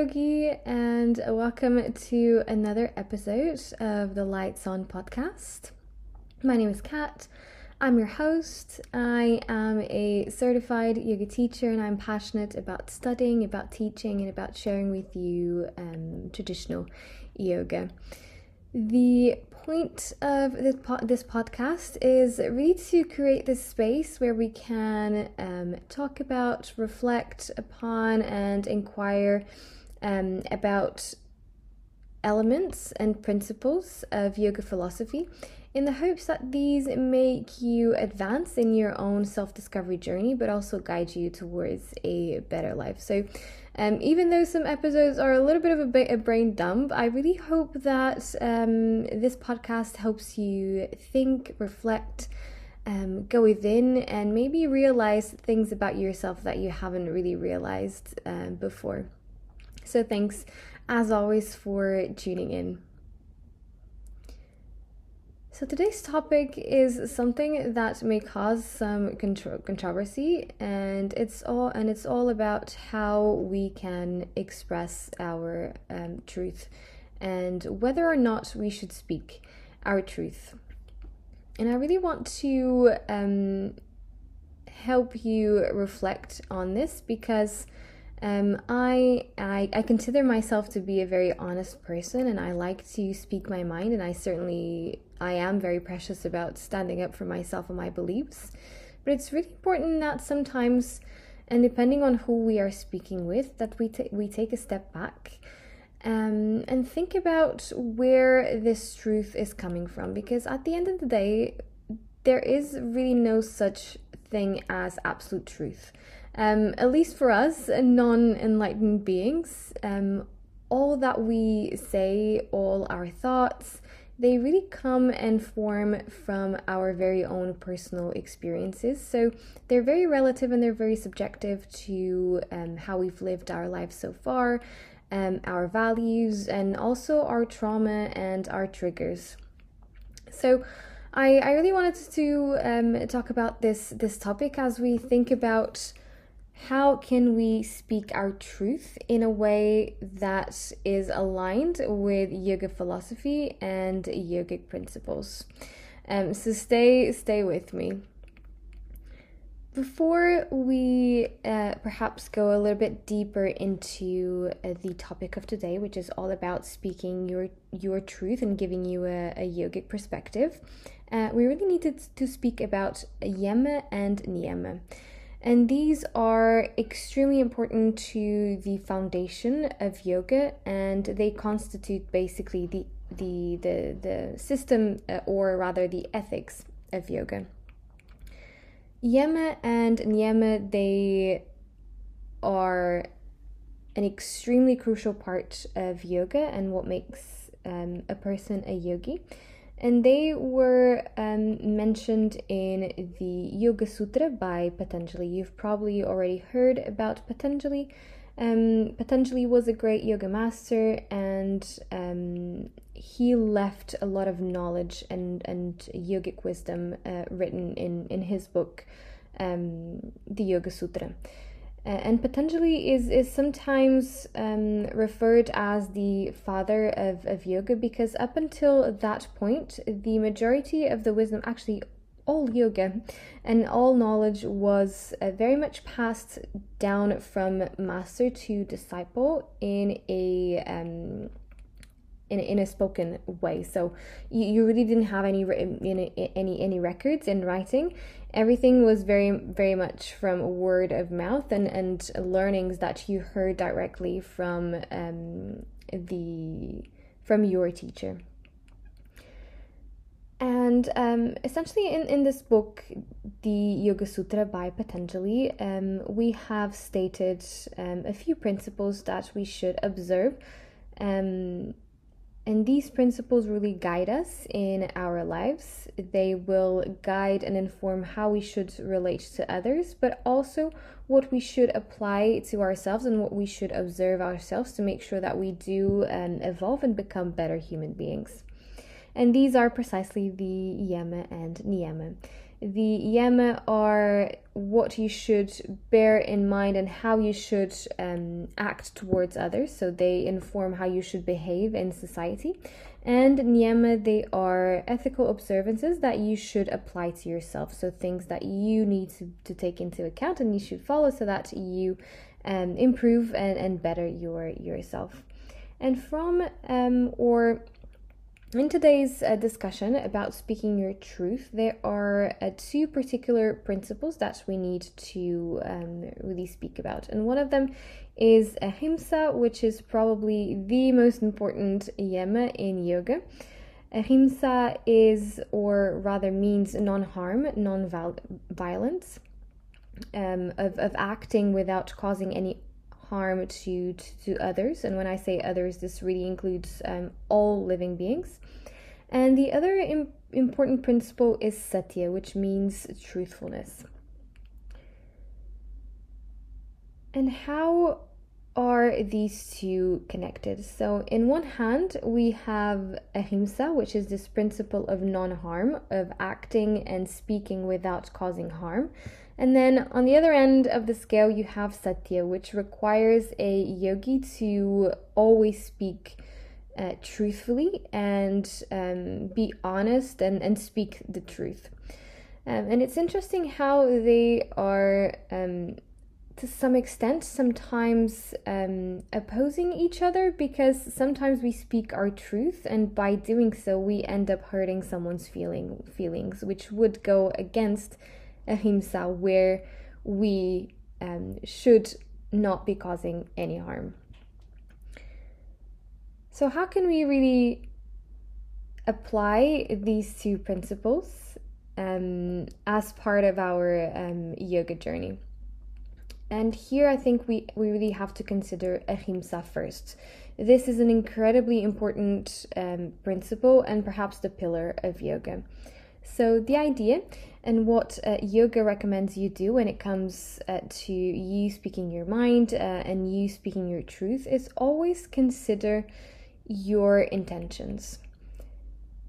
Yogi, and welcome to another episode of the Lights On podcast. My name is Cat. I'm your host. I am a certified yoga teacher, and I'm passionate about studying, about teaching, and about sharing with you um, traditional yoga. The point of this, po- this podcast is really to create this space where we can um, talk about, reflect upon, and inquire um, about elements and principles of yoga philosophy in the hopes that these make you advance in your own self discovery journey, but also guide you towards a better life. So, um, even though some episodes are a little bit of a, brain dump, I really hope that um, this podcast helps you think, reflect, um, go within, and maybe realize things about yourself that you haven't really realized um, before. So, thanks as always for tuning in. So today's topic is something that may cause some contro- controversy, and it's all and it's all about how we can express our um, truth and whether or not we should speak our truth. And I really want to um, help you reflect on this because um, I, I I consider myself to be a very honest person, and I like to speak my mind, and I certainly I am very precious about standing up for myself and my beliefs. But it's really important that sometimes, and depending on who we are speaking with, that we, ta- we take a step back um, and think about where this truth is coming from. Because at the end of the day, there is really no such thing as absolute truth. Um, at least for us, non enlightened beings, um, all that we say, all our thoughts, they really come and form from our very own personal experiences. So they're very relative and they're very subjective to um, how we've lived our lives so far, um, our values, and also our trauma and our triggers. So I, I really wanted to um, talk about this this topic as we think about how can we speak our truth in a way that is aligned with yoga philosophy and yogic principles? Um, so stay stay with me. Before we uh, perhaps go a little bit deeper into uh, the topic of today which is all about speaking your your truth and giving you a, a yogic perspective uh, we really needed to speak about yama and niyama and these are extremely important to the foundation of yoga, and they constitute basically the the the, the system, uh, or rather the ethics of yoga. Yama and Niyama, they are an extremely crucial part of yoga and what makes um, a person a yogi and they were um, mentioned in the Yoga Sutra by Patanjali. You've probably already heard about Patanjali. Um, Patanjali was a great yoga master, and um, he left a lot of knowledge and and yogic wisdom uh, written in in his book, um, the Yoga Sutra. Uh, and Patanjali is, is sometimes um, referred as the father of, of yoga because up until that point, the majority of the wisdom, actually all yoga and all knowledge, was uh, very much passed down from master to disciple in a um, in, in a spoken way. So you, you really didn't have any any any any records in writing everything was very very much from word of mouth and and learnings that you heard directly from um, the from your teacher. And um, essentially in, in this book the yoga sutra by patanjali um, we have stated um, a few principles that we should observe um, and these principles really guide us in our lives. They will guide and inform how we should relate to others, but also what we should apply to ourselves and what we should observe ourselves to make sure that we do um, evolve and become better human beings. And these are precisely the yama and niyama. The yama are what you should bear in mind and how you should um, act towards others. So they inform how you should behave in society. And niyama, they are ethical observances that you should apply to yourself. So things that you need to, to take into account and you should follow so that you um, improve and, and better your yourself. And from um, or in today's uh, discussion about speaking your truth, there are uh, two particular principles that we need to um, really speak about. And one of them is ahimsa, which is probably the most important yama in yoga. Ahimsa is, or rather means non harm, non violence, um, of, of acting without causing any harm to, to, to others. And when I say others, this really includes um, all living beings. And the other Im- important principle is satya, which means truthfulness. And how are these two connected? So, in one hand, we have ahimsa, which is this principle of non harm, of acting and speaking without causing harm. And then on the other end of the scale, you have satya, which requires a yogi to always speak uh, truthfully and um, be honest and, and speak the truth. Um, and it's interesting how they are, um, to some extent, sometimes um, opposing each other because sometimes we speak our truth, and by doing so, we end up hurting someone's feeling feelings, which would go against ahimsa, where we um, should not be causing any harm. So, how can we really apply these two principles um, as part of our um, yoga journey? And here I think we, we really have to consider ahimsa first. This is an incredibly important um, principle and perhaps the pillar of yoga. So, the idea and what uh, yoga recommends you do when it comes uh, to you speaking your mind uh, and you speaking your truth is always consider your intentions.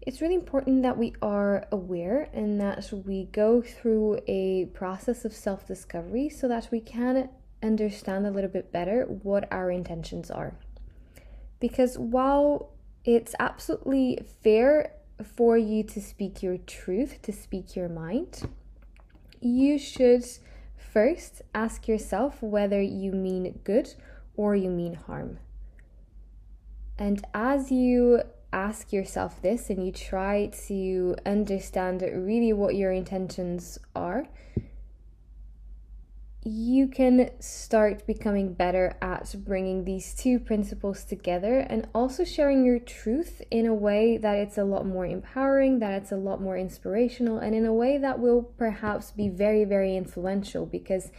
It's really important that we are aware and that we go through a process of self discovery so that we can understand a little bit better what our intentions are. Because while it's absolutely fair for you to speak your truth, to speak your mind, you should first ask yourself whether you mean good or you mean harm. And as you ask yourself this and you try to understand really what your intentions are, you can start becoming better at bringing these two principles together and also sharing your truth in a way that it's a lot more empowering, that it's a lot more inspirational, and in a way that will perhaps be very, very influential because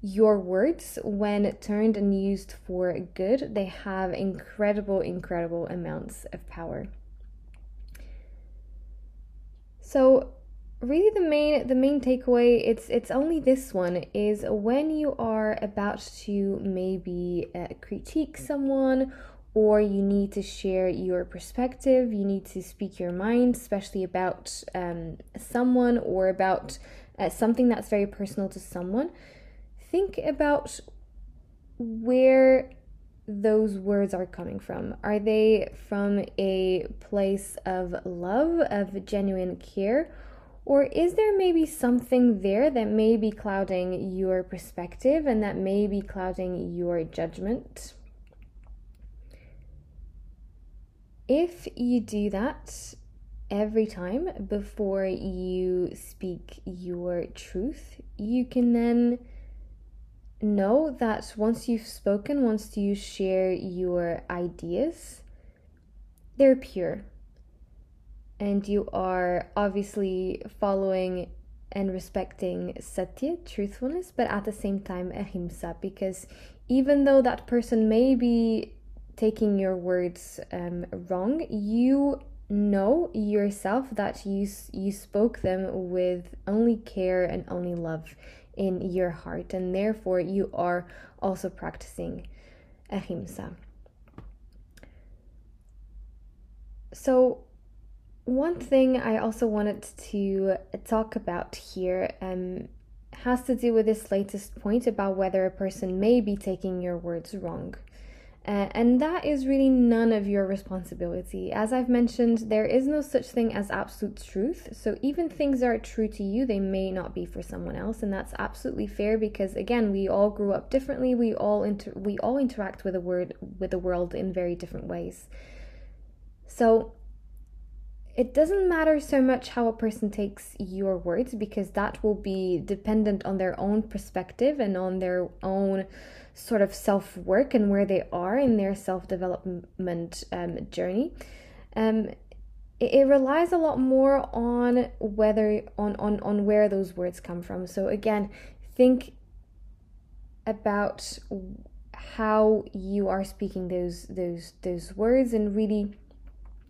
your words, when turned and used for good, they have incredible, incredible amounts of power. So, really the main the main takeaway it's it's only this one is when you are about to maybe uh, critique someone or you need to share your perspective you need to speak your mind especially about um, someone or about uh, something that's very personal to someone think about where those words are coming from. Are they from a place of love, of genuine care? Or is there maybe something there that may be clouding your perspective and that may be clouding your judgment? If you do that every time before you speak your truth, you can then know that once you've spoken, once you share your ideas, they're pure. And you are obviously following and respecting satya, truthfulness, but at the same time, ahimsa, because even though that person may be taking your words um, wrong, you know yourself that you you spoke them with only care and only love in your heart, and therefore you are also practicing ahimsa. So, one thing I also wanted to talk about here um, has to do with this latest point about whether a person may be taking your words wrong. Uh, and that is really none of your responsibility. As I've mentioned, there is no such thing as absolute truth. So even things that are true to you, they may not be for someone else, and that's absolutely fair because again, we all grew up differently. We all inter- we all interact with the word with the world in very different ways. So it doesn't matter so much how a person takes your words because that will be dependent on their own perspective and on their own sort of self work and where they are in their self development um, journey. Um, it, it relies a lot more on whether on, on on where those words come from. So again, think about how you are speaking those those those words and really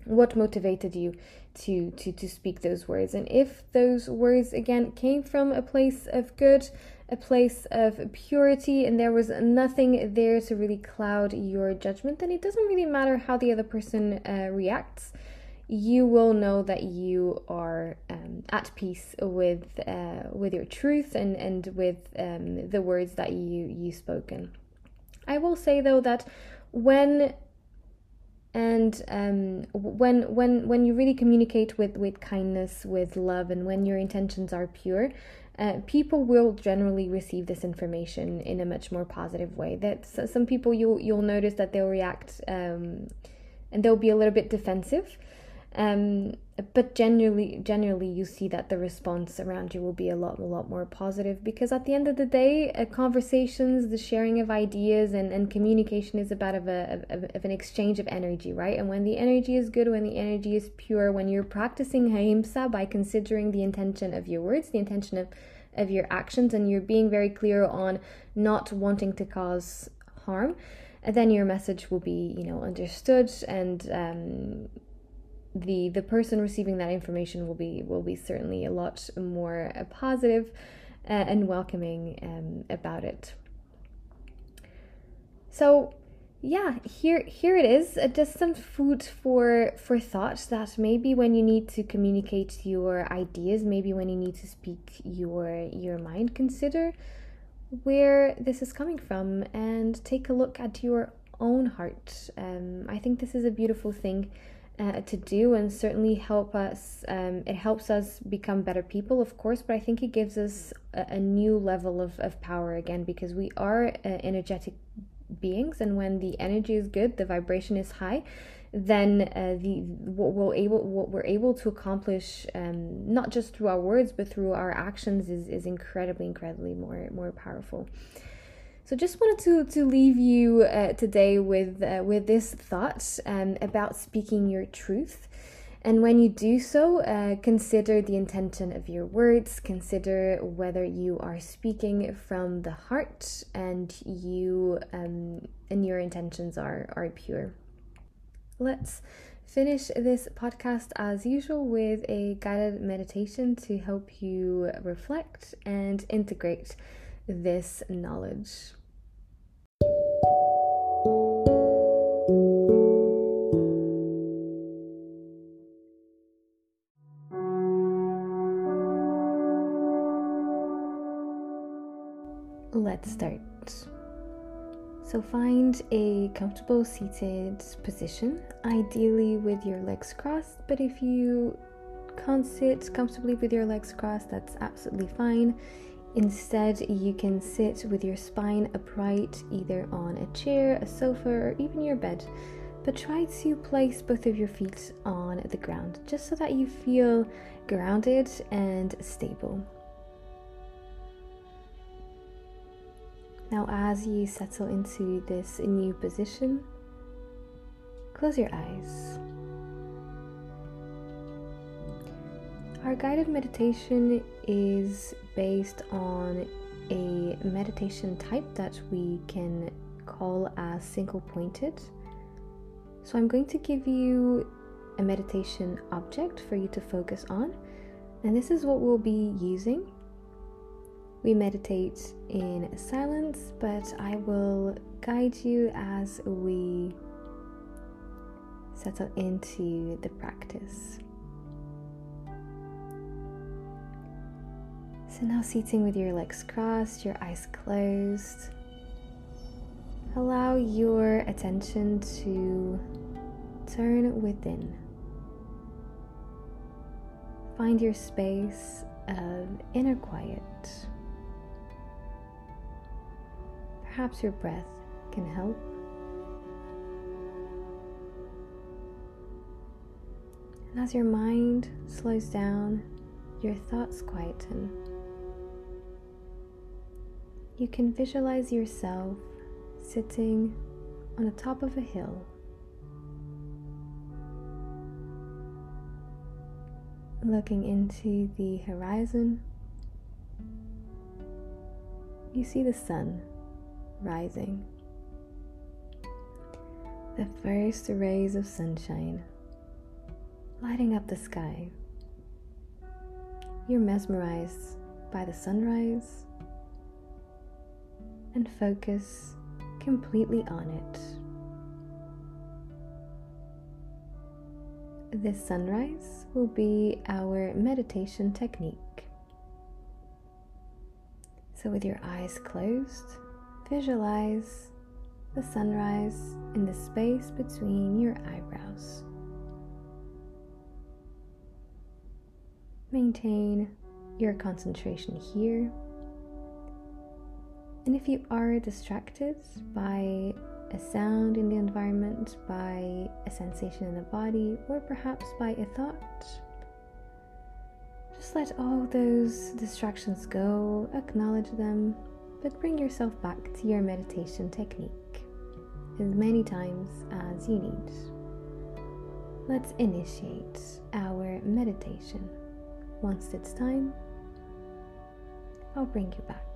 what motivated you to to to speak those words? And if those words again came from a place of good a place of purity and there was nothing there to really cloud your judgment then it doesn't really matter how the other person uh, reacts. You will know that you are um, at peace with uh, with your truth and and with um, the words that you you spoken. I will say though that when and um, when when when you really communicate with with kindness with love and when your intentions are pure uh, people will generally receive this information in a much more positive way. That some people you you'll notice that they'll react um, and they'll be a little bit defensive. Um, but generally, generally, you see that the response around you will be a lot, a lot more positive because at the end of the day, uh, conversations, the sharing of ideas, and, and communication is about of, a, of, of an exchange of energy, right? And when the energy is good, when the energy is pure, when you're practicing ahimsa by considering the intention of your words, the intention of, of your actions, and you're being very clear on not wanting to cause harm, then your message will be, you know, understood and um, the the person receiving that information will be will be certainly a lot more uh, positive, uh, and welcoming um, about it. So yeah here here it is uh, just some food for for thought that maybe when you need to communicate your ideas maybe when you need to speak your your mind consider where this is coming from and take a look at your own heart um, i think this is a beautiful thing uh, to do and certainly help us um, it helps us become better people of course but i think it gives us a, a new level of, of power again because we are uh, energetic beings and when the energy is good the vibration is high then uh, the what we're able what we're able to accomplish um, not just through our words but through our actions is, is incredibly incredibly more more powerful so just wanted to to leave you uh, today with uh, with this thought um, about speaking your truth. And when you do so, uh, consider the intention of your words, consider whether you are speaking from the heart and you um, and your intentions are, are pure. Let's finish this podcast as usual with a guided meditation to help you reflect and integrate this knowledge. Let's start. So find a comfortable seated position, ideally with your legs crossed, but if you can't sit comfortably with your legs crossed, that's absolutely fine. Instead, you can sit with your spine upright either on a chair, a sofa, or even your bed. But try to place both of your feet on the ground just so that you feel grounded and stable. Now, as you settle into this new position, close your eyes. Our guided meditation is based on a meditation type that we can call as single pointed. So I'm going to give you a meditation object for you to focus on, and this is what we'll be using. We meditate in silence, but I will guide you as we settle into the practice. So now seating with your legs crossed, your eyes closed. Allow your attention to turn within. Find your space of inner quiet. Perhaps your breath can help. And as your mind slows down, your thoughts quieten. You can visualize yourself sitting on the top of a hill. Looking into the horizon, you see the sun rising. The first rays of sunshine lighting up the sky. You're mesmerized by the sunrise and focus completely on it. This sunrise will be our meditation technique. So, with your eyes closed, visualize the sunrise in the space between your eyebrows. Maintain your concentration here. And if you are distracted by a sound in the environment, by a sensation in the body, or perhaps by a thought, just let all those distractions go, acknowledge them, but bring yourself back to your meditation technique as many times as you need. Let's initiate our meditation. Once it's time, I'll bring you back.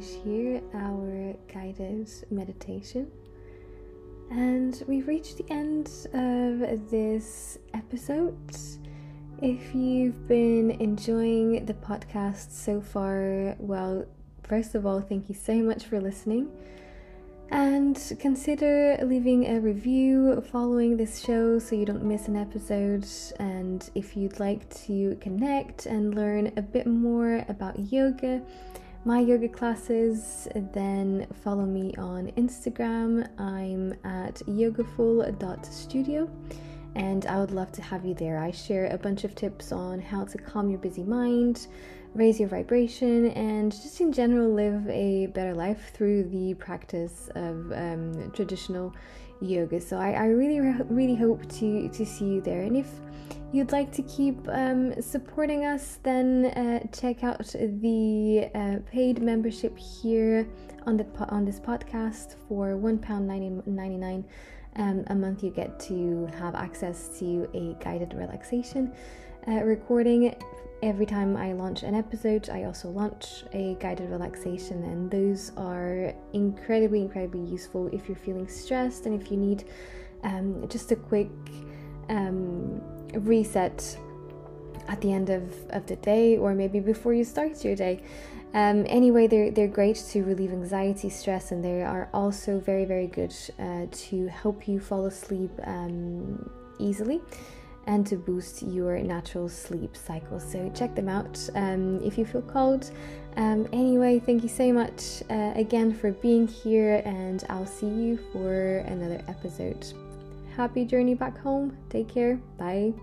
Finish here our guided meditation. And we've reached the end of this episode. If you've been enjoying the podcast so far, well, first of all, thank you so much for listening. And consider leaving a review following this show so you don't miss an episode. And if you'd like to connect and learn a bit more about yoga, my yoga classes, then follow me on Instagram. I'm at yogaful.studio and I would love to have you there. I share a bunch of tips on how to calm your busy mind raise your vibration, and just in general live a better life through the practice of um, traditional yoga. So I, I really, really hope to to see you there. And if you'd like to keep um, supporting us, then uh, check out the uh, paid membership here on the on this podcast for one pound. Um, a month you get to have access to a guided relaxation uh, recording every time I launch an episode, I also launch a guided relaxation, and those are incredibly, incredibly useful if you're feeling stressed and if you need um, just a quick um, reset at the end of, of the day or maybe before you start your day. Um, anyway, they're, they're great to relieve anxiety, stress, and they are also very, very good uh, to help you fall asleep um, easily and to boost your natural sleep cycle. So check them out um, if you feel called. Um, anyway, thank you so much uh, again for being here, and I'll see you for another episode. Happy journey back home. Take care. Bye.